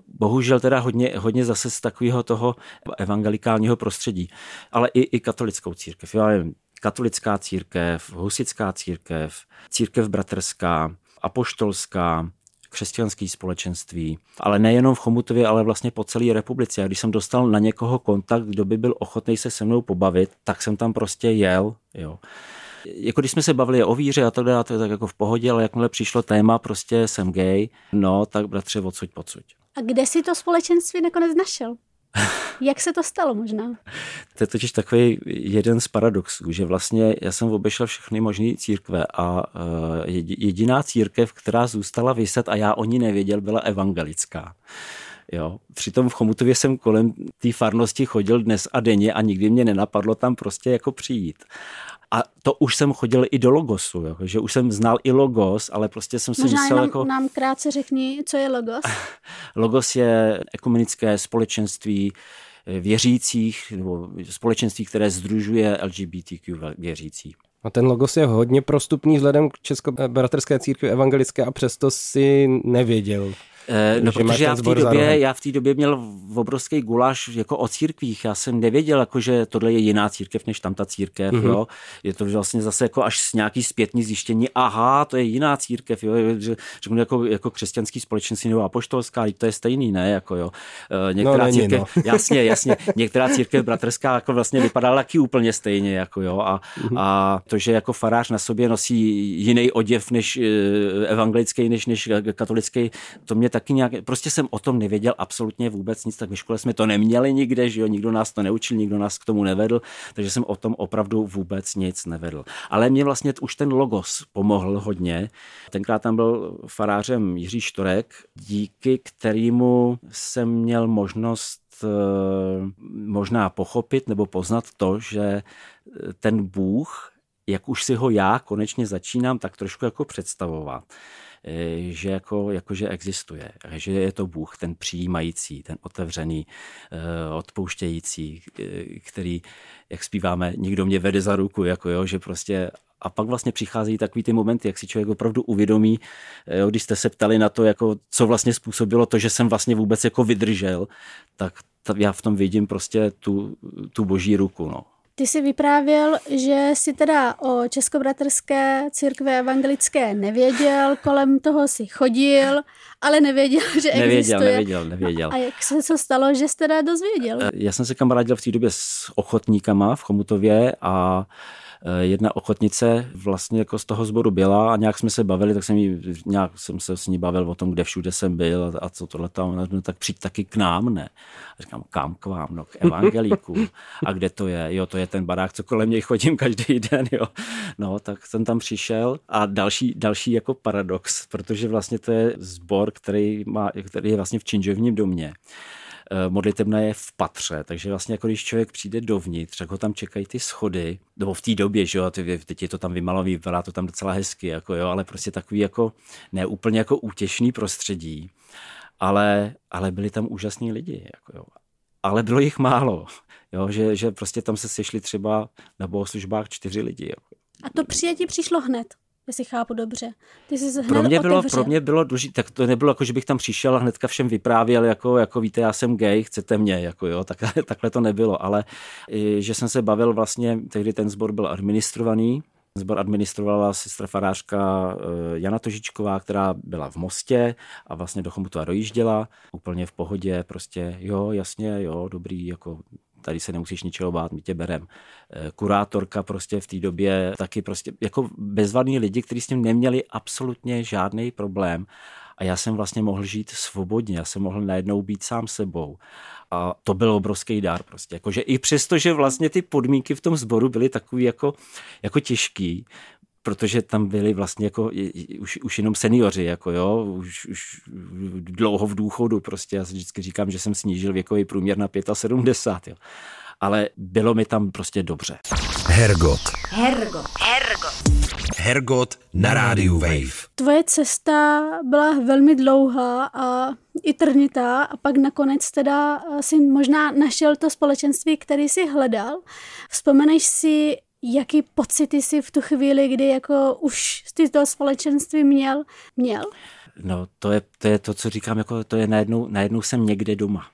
bohužel teda hodně, hodně zase z takového toho evangelikálního prostředí, ale i, i katolickou církev. Já nevím, katolická církev, husická církev, církev bratrská, apoštolská, křesťanské společenství, ale nejenom v Chomutově, ale vlastně po celé republice. A když jsem dostal na někoho kontakt, kdo by byl ochotný se se mnou pobavit, tak jsem tam prostě jel. Jo. Jako když jsme se bavili o víře a to dá, to je tak jako v pohodě, ale jakmile přišlo téma, prostě jsem gay, no tak bratře, odsuď, pocud. A kde si to společenství nakonec našel? (laughs) Jak se to stalo možná? To je totiž takový jeden z paradoxů, že vlastně já jsem obešel všechny možné církve a eh, jediná církev, která zůstala vyset a já o ní nevěděl, byla evangelická. Jo. Přitom v Chomutově jsem kolem té farnosti chodil dnes a denně a nikdy mě nenapadlo tam prostě jako přijít. A to už jsem chodil i do Logosu, jako, že už jsem znal i Logos, ale prostě jsem si Možná myslel nám, jako... nám krátce řekni, co je Logos. (laughs) Logos je ekumenické společenství eh, věřících, nebo společenství, které združuje LGBTQ věřící. A ten logos je hodně prostupný vzhledem k Českobratrské církvi evangelické a přesto si nevěděl. Eh, no, protože já v té době, já v té době měl obrovský guláš jako o církvích. Já jsem nevěděl, jako, že tohle je jiná církev než tam ta církev. Mm-hmm. Jo. Je to vlastně zase jako až s nějaký zpětný zjištění. Aha, to je jiná církev. Jo. Že, řeknu jako, jako křesťanský společenství nebo apoštolská, to je stejný, ne? Jako, jo. Eh, některá no, není, církev, no. (laughs) jasně, jasně. Některá církev bratrská jako vlastně vypadala taky úplně stejně. Jako, jo. A, mm-hmm. a to, že jako farář na sobě nosí jiný oděv než eh, evangelický, než, než katolický, to mě taky nějak, prostě jsem o tom nevěděl absolutně vůbec nic, tak ve škole jsme to neměli nikde, že jo, nikdo nás to neučil, nikdo nás k tomu nevedl, takže jsem o tom opravdu vůbec nic nevedl. Ale mě vlastně už ten logos pomohl hodně. Tenkrát tam byl farářem Jiří Štorek, díky kterému jsem měl možnost eh, možná pochopit nebo poznat to, že ten Bůh, jak už si ho já konečně začínám tak trošku jako představovat, Eh, že jako, jako že existuje, že je to Bůh, ten přijímající, ten otevřený, eh, odpouštějící, eh, který, jak zpíváme, nikdo mě vede za ruku, jako jo, že prostě a pak vlastně přicházejí takový ty momenty, jak si člověk opravdu uvědomí, jo, když jste se ptali na to, jako, co vlastně způsobilo to, že jsem vlastně vůbec jako vydržel, tak já v tom vidím prostě tu, tu boží ruku. No. Ty jsi vyprávěl, že si teda o Českobratrské církve evangelické nevěděl, kolem toho si chodil, ale nevěděl, že nevěděl, existuje. Nevěděl, nevěděl, A, a jak se co stalo, že jsi teda dozvěděl? Já jsem se kamarádil v té době s ochotníkama v Chomutově a Eh, jedna ochotnice vlastně jako z toho sboru byla a nějak jsme se bavili, tak jsem, jí, nějak jsem se s ní bavil o tom, kde všude jsem byl a, co tohle tam, no, tak přijď taky k nám, ne? A říkám, kam k vám? No, k evangelíku. A kde to je? Jo, to je ten barák, co kolem něj chodím každý den, jo. No, tak jsem tam přišel a další, další jako paradox, protože vlastně to je sbor, který, má, který je vlastně v Činžovním domě Eh, modlitebna je v patře, takže vlastně jako když člověk přijde dovnitř, tak ho tam čekají ty schody, nebo v té době, že jo, teď je to tam vymalový, vypadá to tam docela hezky, jako jo, ale prostě takový jako neúplně jako útěšný prostředí, ale, ale byli tam úžasní lidi, jako jo. Ale bylo jich málo, jo, že, že prostě tam se sešli třeba na bohoslužbách čtyři lidi. Jako. A to přijetí přišlo hned? Jestli chápu dobře. Ty jsi pro mě bylo, pro mě bylo důležité, tak to nebylo jako, že bych tam přišel a hnedka všem vyprávěl, jako, jako víte, já jsem gay, chcete mě, jako jo, tak, (laughs) takhle to nebylo, ale že jsem se bavil vlastně, tehdy ten sbor byl administrovaný, Zbor administrovala sestra farářka eh, Jana Tožičková, která byla v Mostě a vlastně do Chomutova dojížděla. Úplně v pohodě, prostě jo, jasně, jo, dobrý, jako tady se nemusíš ničeho bát, my tě berem. Eh, kurátorka prostě v té době taky prostě jako bezvadní lidi, kteří s tím neměli absolutně žádný problém a já jsem vlastně mohl žít svobodně, já jsem mohl najednou být sám sebou. A to byl obrovský dár prostě. Jakože i přesto, že vlastně ty podmínky v tom sboru byly takový jako, jako těžký, protože tam byli vlastně jako už, už jenom seniori, jako jo, už, už dlouho v důchodu prostě. Já si vždycky říkám, že jsem snížil věkový průměr na 75, jo. Ale bylo mi tam prostě dobře. Hergot. Hergot. Hergot. Hergot na rádiu Wave. Tvoje cesta byla velmi dlouhá a i trnitá a pak nakonec teda si možná našel to společenství, který si hledal. Vzpomeneš si, jaký pocity si v tu chvíli, kdy jako už ty to společenství měl, měl? No, to je, to je to, co říkám, jako to je najednou, najednou jsem někde doma.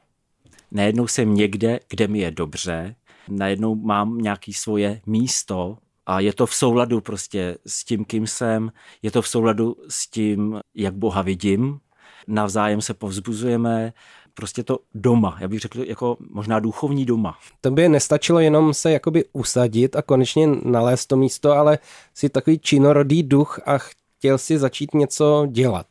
Najednou jsem někde, kde mi je dobře, najednou mám nějaké svoje místo a je to v souladu prostě s tím, kým jsem, je to v souladu s tím, jak Boha vidím, navzájem se povzbuzujeme, prostě to doma, já bych řekl jako možná duchovní doma. To by nestačilo jenom se jakoby usadit a konečně nalézt to místo, ale si takový činorodý duch a chtěl si začít něco dělat.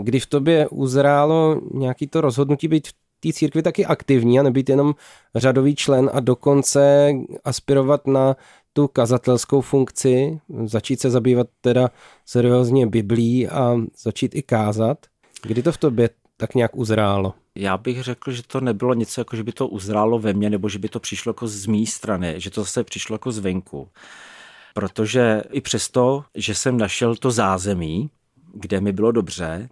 Kdy v tobě uzrálo nějaký to rozhodnutí být v té církvi taky aktivní a nebýt jenom řadový člen a dokonce aspirovat na tu kazatelskou funkci, začít se zabývat teda seriózně Biblí a začít i kázat. Kdy to v tobě tak nějak uzrálo? Já bych řekl, že to nebylo něco jako, že by to uzrálo ve mně, nebo že by to přišlo jako z mé strany, že to zase přišlo jako zvenku. Protože i přesto, že jsem našel to zázemí, kde mi bylo dobře,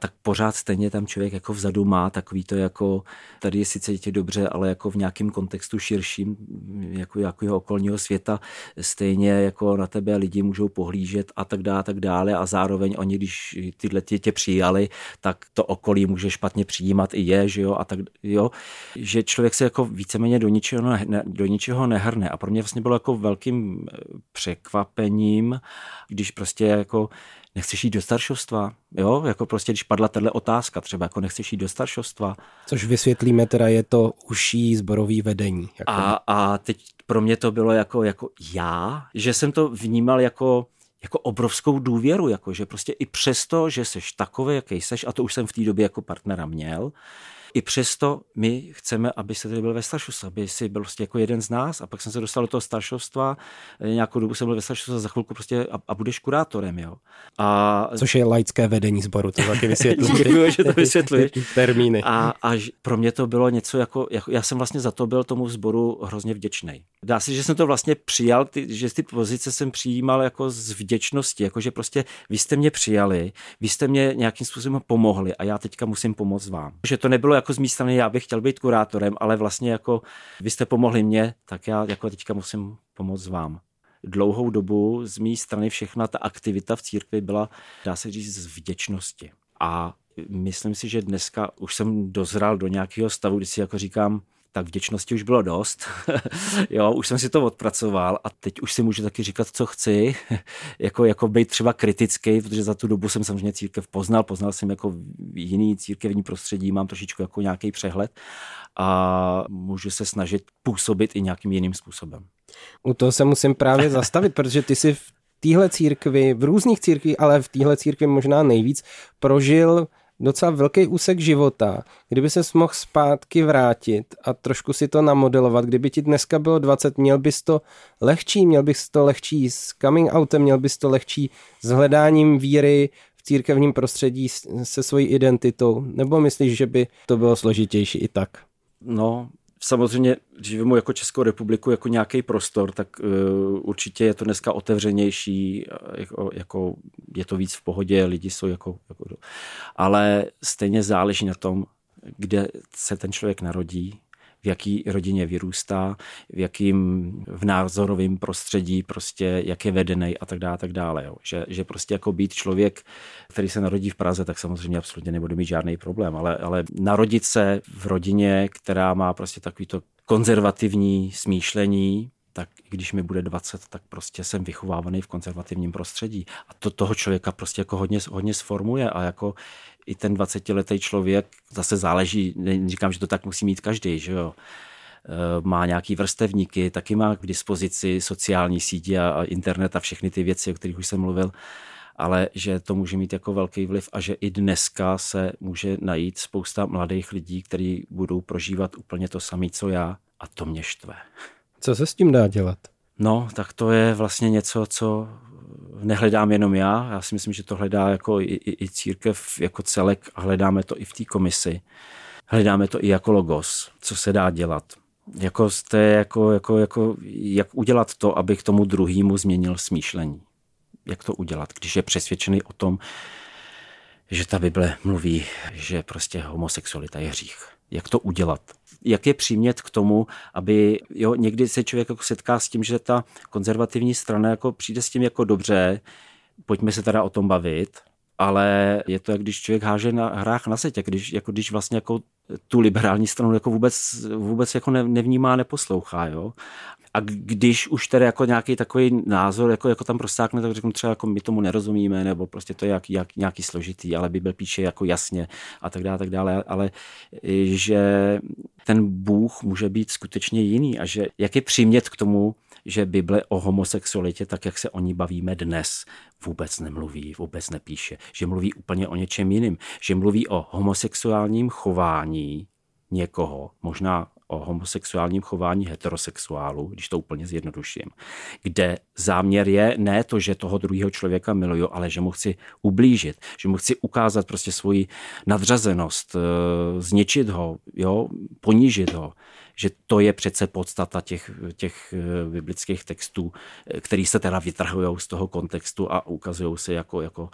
tak pořád stejně tam člověk jako vzadu má takový to jako, tady je sice dítě dobře, ale jako v nějakém kontextu širším, jako, jako jeho okolního světa, stejně jako na tebe lidi můžou pohlížet a tak dále, a tak dále. A zároveň oni, když tyhle tě přijali, tak to okolí může špatně přijímat i je, že jo, a tak jo, že člověk se jako víceméně do ničeho, ne, do ničeho nehrne. A pro mě vlastně bylo jako velkým překvapením, když prostě jako nechceš jít do staršovstva, jo, jako prostě, když padla tahle otázka, třeba jako nechceš jít do staršovstva. Což vysvětlíme teda, je to užší zborový vedení. Jako... A, a teď pro mě to bylo jako, jako já, že jsem to vnímal jako, jako obrovskou důvěru, jako že prostě i přesto, že seš takový, jaký seš, a to už jsem v té době jako partnera měl, i přesto my chceme, aby se tady byl ve staršovství, aby si byl prostě jako jeden z nás a pak jsem se dostal do toho staršovstva, nějakou dobu jsem byl ve staršovství za chvilku prostě a, a budeš kurátorem, jo. A... Což je laické vedení sboru, to taky vysvětlím. Děkuji, (laughs) že to vysvětluješ. (laughs) Termíny. A, a pro mě to bylo něco jako, jako, já jsem vlastně za to byl tomu sboru hrozně vděčný. Dá se, že jsem to vlastně přijal, ty, že ty pozice jsem přijímal jako z vděčnosti, jako že prostě vy jste mě přijali, vy jste mě nějakým způsobem pomohli a já teďka musím pomoct vám. Že to nebylo jako z mé strany, já bych chtěl být kurátorem, ale vlastně jako vy jste pomohli mě, tak já jako teďka musím pomoct vám. Dlouhou dobu z mé strany všechna ta aktivita v církvi byla, dá se říct, z vděčnosti. A myslím si, že dneska už jsem dozral do nějakého stavu, kdy si jako říkám, tak vděčnosti už bylo dost. (laughs) jo, už jsem si to odpracoval a teď už si můžu taky říkat, co chci, (laughs) jako, jako být třeba kritický, protože za tu dobu jsem samozřejmě církev poznal, poznal jsem jako jiný církevní prostředí, mám trošičku jako nějaký přehled a můžu se snažit působit i nějakým jiným způsobem. U toho se musím právě (laughs) zastavit, protože ty si v téhle církvi, v různých církvích, ale v téhle církvi možná nejvíc, prožil docela velký úsek života, kdyby se mohl zpátky vrátit a trošku si to namodelovat, kdyby ti dneska bylo 20, měl bys to lehčí, měl bys to lehčí s coming outem, měl bys to lehčí s hledáním víry v církevním prostředí se svojí identitou, nebo myslíš, že by to bylo složitější i tak? No, samozřejmě, když vemu jako Českou republiku jako nějaký prostor, tak uh, určitě je to dneska otevřenější, jako, jako je to víc v pohodě, lidi jsou jako, jako ale stejně záleží na tom, kde se ten člověk narodí, v jaký rodině vyrůstá, v jakým v názorovém prostředí prostě, jak je vedený a tak dále, tak dále. Jo. Že, že prostě jako být člověk, který se narodí v Praze, tak samozřejmě absolutně nebude mít žádný problém, ale, ale narodit se v rodině, která má prostě takovýto konzervativní smýšlení, tak i když mi bude 20, tak prostě jsem vychovávaný v konzervativním prostředí. A to toho člověka prostě jako hodně, hodně sformuje a jako i ten 20-letý člověk, zase záleží, říkám, že to tak musí mít každý, že jo, e, má nějaký vrstevníky, taky má k dispozici sociální sítě a internet a všechny ty věci, o kterých už jsem mluvil, ale že to může mít jako velký vliv a že i dneska se může najít spousta mladých lidí, kteří budou prožívat úplně to samé, co já a to mě štve. Co se s tím dá dělat? No, tak to je vlastně něco, co nehledám jenom já, já si myslím, že to hledá jako i, i, i církev jako celek a hledáme to i v té komisi. Hledáme to i jako logos, co se dá dělat. Jako, jste, jako, jako, jako, jak udělat to, aby k tomu druhému změnil smýšlení. Jak to udělat, když je přesvědčený o tom, že ta Bible mluví, že prostě homosexualita je hřích. Jak to udělat? Jak je přímět k tomu, aby jo, někdy se člověk jako setká s tím, že ta konzervativní strana jako přijde s tím jako dobře, pojďme se teda o tom bavit, ale je to, jak když člověk háže na hrách na setě, když, jako když vlastně jako tu liberální stranu jako vůbec, vůbec jako nevnímá, neposlouchá. Jo? A když už tedy jako nějaký takový názor jako, jako tam prostákne, tak řeknu třeba jako my tomu nerozumíme, nebo prostě to je jak, jak, nějaký složitý, ale Bible píše jako jasně a tak dále, tak dále, ale že ten Bůh může být skutečně jiný a že jak je přimět k tomu, že Bible o homosexualitě, tak jak se o ní bavíme dnes, vůbec nemluví, vůbec nepíše, že mluví úplně o něčem jiným, že mluví o homosexuálním chování někoho, možná o homosexuálním chování heterosexuálu, když to úplně zjednoduším, kde záměr je ne to, že toho druhého člověka miluju, ale že mu chci ublížit, že mu chci ukázat prostě svoji nadřazenost, eh, zničit ho, jo, ponížit ho, že to je přece podstata těch, těch eh, biblických textů, eh, který se teda vytrhují z toho kontextu a ukazují se jako, jako,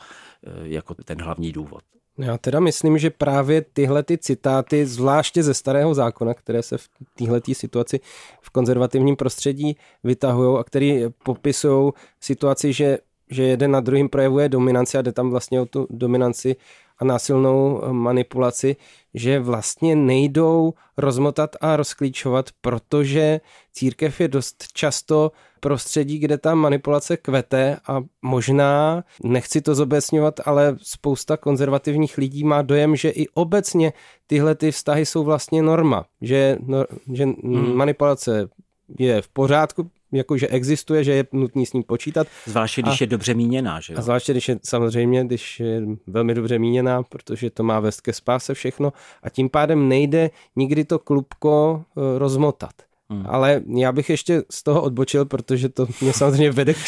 jako ten hlavní důvod. Já teda myslím, že právě tyhle ty citáty, zvláště ze starého zákona, které se v téhle situaci v konzervativním prostředí vytahují a které popisují situaci, že, že jeden na druhým projevuje dominanci a jde tam vlastně o tu dominanci a násilnou manipulaci, že vlastně nejdou rozmotat a rozklíčovat, protože církev je dost často prostředí, kde ta manipulace kvete a možná, nechci to zobecňovat, ale spousta konzervativních lidí má dojem, že i obecně tyhle ty vztahy jsou vlastně norma, že, no, že hmm. manipulace je v pořádku, jakože existuje, že je nutný s ním počítat. Zvláště, když a, je dobře míněná, že jo? A zvláště, když je samozřejmě, když je velmi dobře míněná, protože to má vést ke spáse všechno a tím pádem nejde nikdy to klubko eh, rozmotat. Hmm. Ale já bych ještě z toho odbočil, protože to mě samozřejmě vede k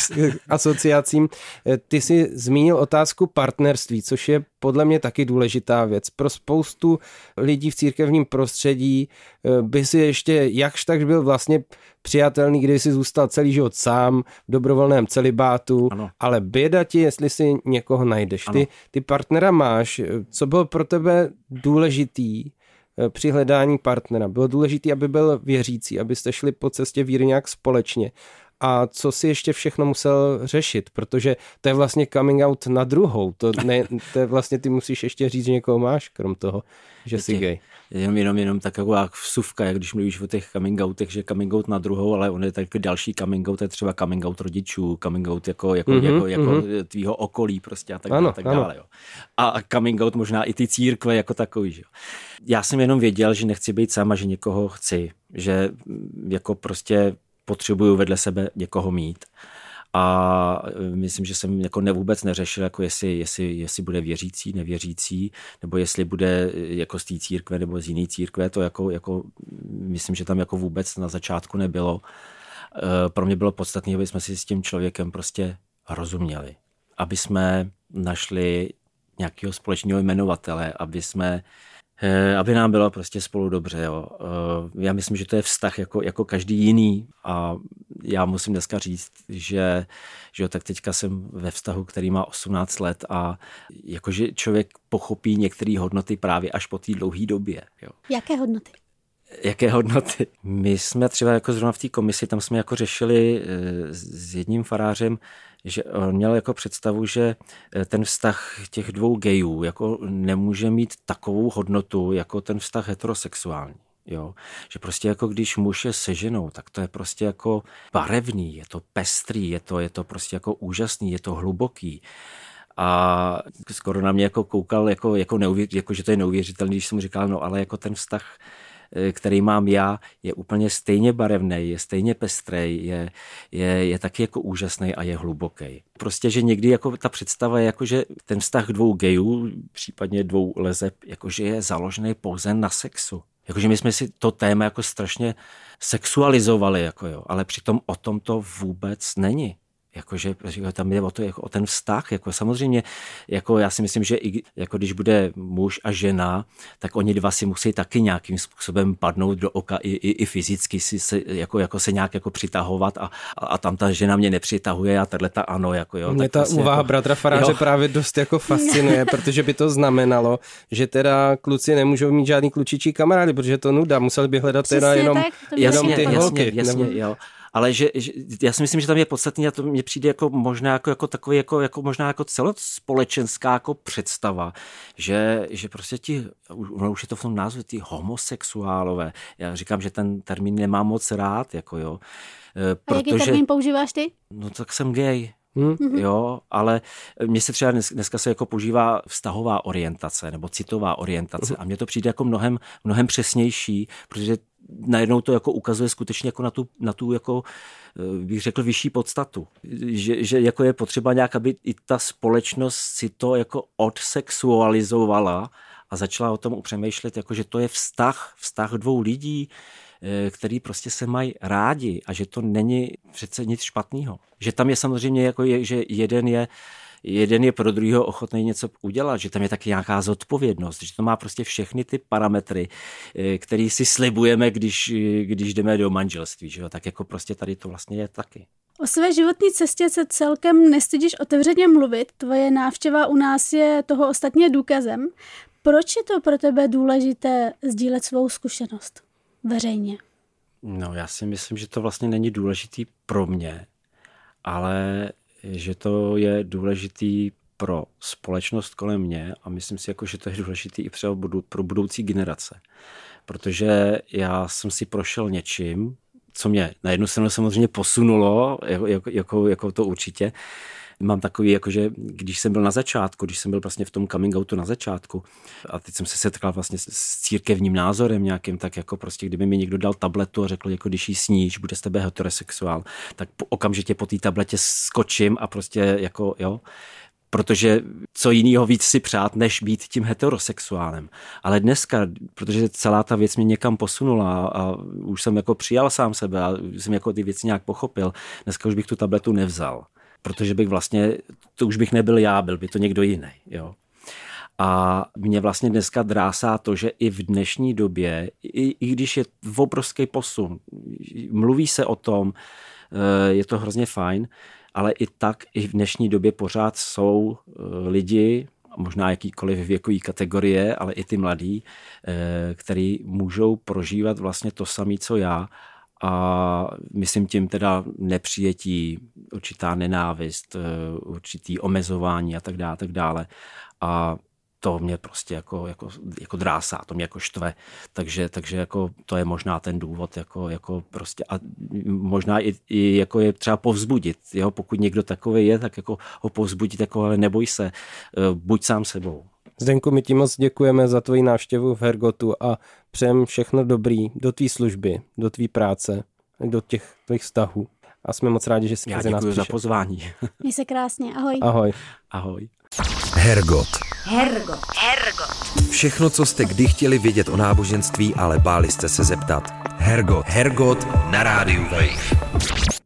asociacím. Eh, ty jsi zmínil otázku partnerství, což je podle mě taky důležitá věc. Pro spoustu lidí v církevním prostředí eh, by si ještě jakž tak byl vlastně přijatelný, kdyby si zůstal celý život sám v dobrovolném celibátu, ano. ale běda ti, jestli si někoho najdeš. Ty, ty partnera máš. Co bylo pro tebe důležitý při hledání partnera. Bylo důležité, aby byl věřící, abyste šli po cestě víry nějak společně. A co si ještě všechno musel řešit, protože to je vlastně coming out na druhou. To, ne, to je vlastně ty musíš ještě říct, že někoho máš, krom toho, že jsi gay. Jenom, jenom, jenom taková vsuvka, jak když mluvíš o těch coming outech, že coming out na druhou, ale on je taky další coming out, je třeba coming out rodičů, coming out jako, jako, mm-hmm, jako, jako mm-hmm. tvýho okolí prostě a tak, ano, a tak dále. Jo. A coming out možná i ty církve jako takový. Že jo. Já jsem jenom věděl, že nechci být sám a že někoho chci, že mm, jako prostě potřebuju vedle sebe někoho mít a e, myslím, že jsem jako ne, vůbec neřešil, jako jestli, jestli, jestli bude věřící, nevěřící, nebo jestli bude e, jako z té církve nebo z jiné církve, to jako, jako, myslím, že tam jako vůbec na začátku nebylo. E, pro mě bylo podstatné, aby jsme si s tím člověkem prostě rozuměli, aby jsme našli nějakého společného jmenovatele, aby jsme Eh, aby nám bylo prostě spolu dobře. Jo. Eh, já myslím, že to je vztah jako, jako každý jiný a já musím dneska říct, že, že jo, tak teďka jsem ve vztahu, který má 18 let a jakože člověk pochopí některé hodnoty právě až po té dlouhé době. Jo. Jaké hodnoty? Jaké hodnoty? My jsme třeba jako zrovna v té komisi, tam jsme jako řešili eh, s jedním farářem, že on měl jako představu, že eh, ten vztah těch dvou gejů jako nemůže mít takovou hodnotu jako ten vztah heterosexuální. Jo? Že prostě jako když muž je se ženou, tak to je prostě jako barevný, je to pestrý, je to, je to prostě jako úžasný, je to hluboký a skoro na mě jako koukal, jako, jako, neuvěř, jako že to je neuvěřitelný, když jsem mu říkal, no ale jako ten vztah Eh, který mám já, je úplně stejně barevný, je stejně pestrý, je, je, je taky jako úžasný a je hluboký. Prostě, že někdy jako ta představa je jako, že ten vztah dvou gejů, případně dvou lezeb, jakože je založený pouze na sexu. Jakože my jsme si to téma jako strašně sexualizovali, jako jo, ale přitom o tom to vůbec není. Jakože tam jde o, to, jako o ten vztah. Jako samozřejmě, jako já si myslím, že i jako když bude muž a žena, tak oni dva si musí taky nějakým způsobem padnout do oka i, i, i fyzicky si se, jako, jako se nějak jako přitahovat a, a, a tam ta žena mě nepřitahuje a tahle ta ano. Jako, jo, mě ta vlastně úvaha jako, bratra Faráře jo. právě dost jako fascinuje, (laughs) protože by to znamenalo, že teda kluci nemůžou mít žádný klučičí kamarády, protože to nuda, museli by hledat teda jenom, tak, jenom ty jasně, holky. Jasně, nebo... jo ale že, že, já si myslím, že tam je podstatný a to mně přijde jako možná jako, jako takový jako, jako možná jako celospolečenská jako představa, že, že prostě ti, no už je to v tom názvu, ty homosexuálové, já říkám, že ten termín nemám moc rád, jako jo. Protože, a jaký termín používáš ty? No tak jsem gay. Hmm. Jo, ale mně se třeba dnes, dneska se jako používá vztahová orientace nebo citová orientace uh-huh. a mně to přijde jako mnohem, mnohem přesnější, protože najednou to jako ukazuje skutečně jako na tu, na tu jako, eh, bych řekl, vyšší podstatu. Že, že jako je potřeba nějak, aby i ta společnost si to jako odsexualizovala a začala o tom upřemýšlet, jako že to je vztah, vztah dvou lidí, který prostě se mají rádi a že to není přece nic špatného. Že tam je samozřejmě jako je, že jeden je jeden je pro druhého ochotný něco udělat, že tam je taky nějaká zodpovědnost, že to má prostě všechny ty parametry, eh, které si slibujeme, když, když jdeme do manželství, že jo? tak jako prostě tady to vlastně je taky. O své životní cestě se celkem nestydíš otevřeně mluvit, tvoje návštěva u nás je toho ostatně důkazem. Proč je to pro tebe důležité sdílet svou zkušenost veřejně? No, já si myslím, že to vlastně není důležitý pro mě, ale že to je důležitý pro společnost kolem mě a myslím si, jako, že to je důležitý i třeba pro budoucí generace. Protože já jsem si prošel něčím, co mě na jednu stranu samozřejmě posunulo, jako, jako, jako, jako to určitě, mám takový, jakože když jsem byl na začátku, když jsem byl vlastně v tom coming outu na začátku a teď jsem se setkal vlastně s církevním názorem nějakým, tak jako prostě kdyby mi někdo dal tabletu a řekl, jako když jí sníš, bude z tebe heterosexuál, tak okamžitě po té tabletě skočím a prostě jako jo, protože co jiného víc si přát, než být tím heterosexuálem. Ale dneska, protože celá ta věc mě někam posunula a už jsem jako přijal sám sebe a jsem jako ty věci nějak pochopil, dneska už bych tu tabletu nevzal protože bych vlastně, to už bych nebyl já, byl by to někdo jiný. Jo. A mě vlastně dneska drásá to, že i v dnešní době, i, i když je obrovský posun, mluví se o tom, eh, je to hrozně fajn, ale i tak i v dnešní době pořád jsou eh, lidi, možná jakýkoliv věkový kategorie, ale i ty mladí, eh, který můžou prožívat vlastně to samé, co já a myslím tím teda nepřijetí, určitá nenávist, eh, určitý omezování a tak dále, tak dále. A to mě prostě jako, jako, jako drásá, to mě jako štve. Takže, takže jako to je možná ten důvod, jako, jako prostě a možná i, i jako je třeba povzbudit, jo? pokud někdo takový je, tak jako ho povzbudit, jako ale neboj se, eh, buď sám sebou. Zdenku, my ti moc děkujeme za tvoji návštěvu v Hergotu a přejem všechno dobrý do tvý služby, do tvý práce, do těch tvých vztahů. A jsme moc rádi, že jsi mezi nás za pozvání. (laughs) Měj se krásně, ahoj. Ahoj. Ahoj. Hergot. Hergot. Hergot. Všechno, co jste kdy chtěli vědět o náboženství, ale báli jste se zeptat. Hergot. Hergot na rádiu Wave.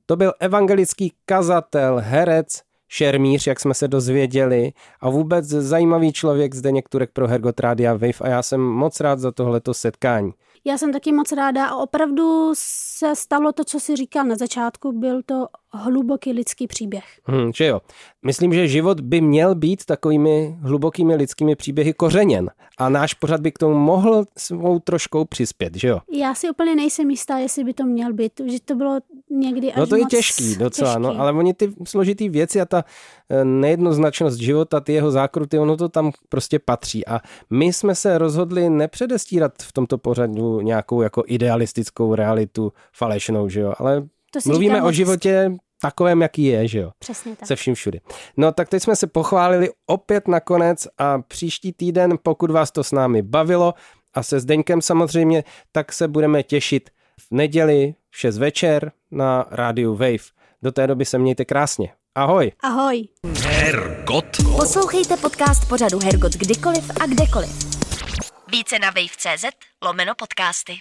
To byl evangelický kazatel, herec, šermíř, jak jsme se dozvěděli a vůbec zajímavý člověk zde některek pro Hergot Rádia Wave a já jsem moc rád za tohleto setkání. Já jsem taky moc ráda a opravdu se stalo to, co si říkal na začátku, byl to hluboký lidský příběh. Hmm, že jo. Myslím, že život by měl být takovými hlubokými lidskými příběhy kořeněn a náš pořad by k tomu mohl svou troškou přispět, že jo? Já si úplně nejsem jistá, jestli by to měl být, že to bylo někdy až No to je těžký docela, těžký. no, ale oni ty složitý věci a ta eh, nejednoznačnost života, ty jeho zákruty, ono to tam prostě patří a my jsme se rozhodli nepředestírat v tomto pořadu nějakou jako idealistickou realitu falešnou, že jo, ale To si mluvíme říkám o životě takovém, jaký je, že jo. Přesně tak. Se vším všudy. No tak teď jsme se pochválili opět nakonec a příští týden, pokud vás to s námi bavilo a se Zdeňkem samozřejmě, tak se budeme těšit v neděli v 6 večer na rádiu Wave. Do té doby se mějte krásně. Ahoj. Ahoj. Hergot. Poslouchejte podcast pořadu Hergot kdykoliv a kdekoliv. Více na wave.cz lomeno podcasty.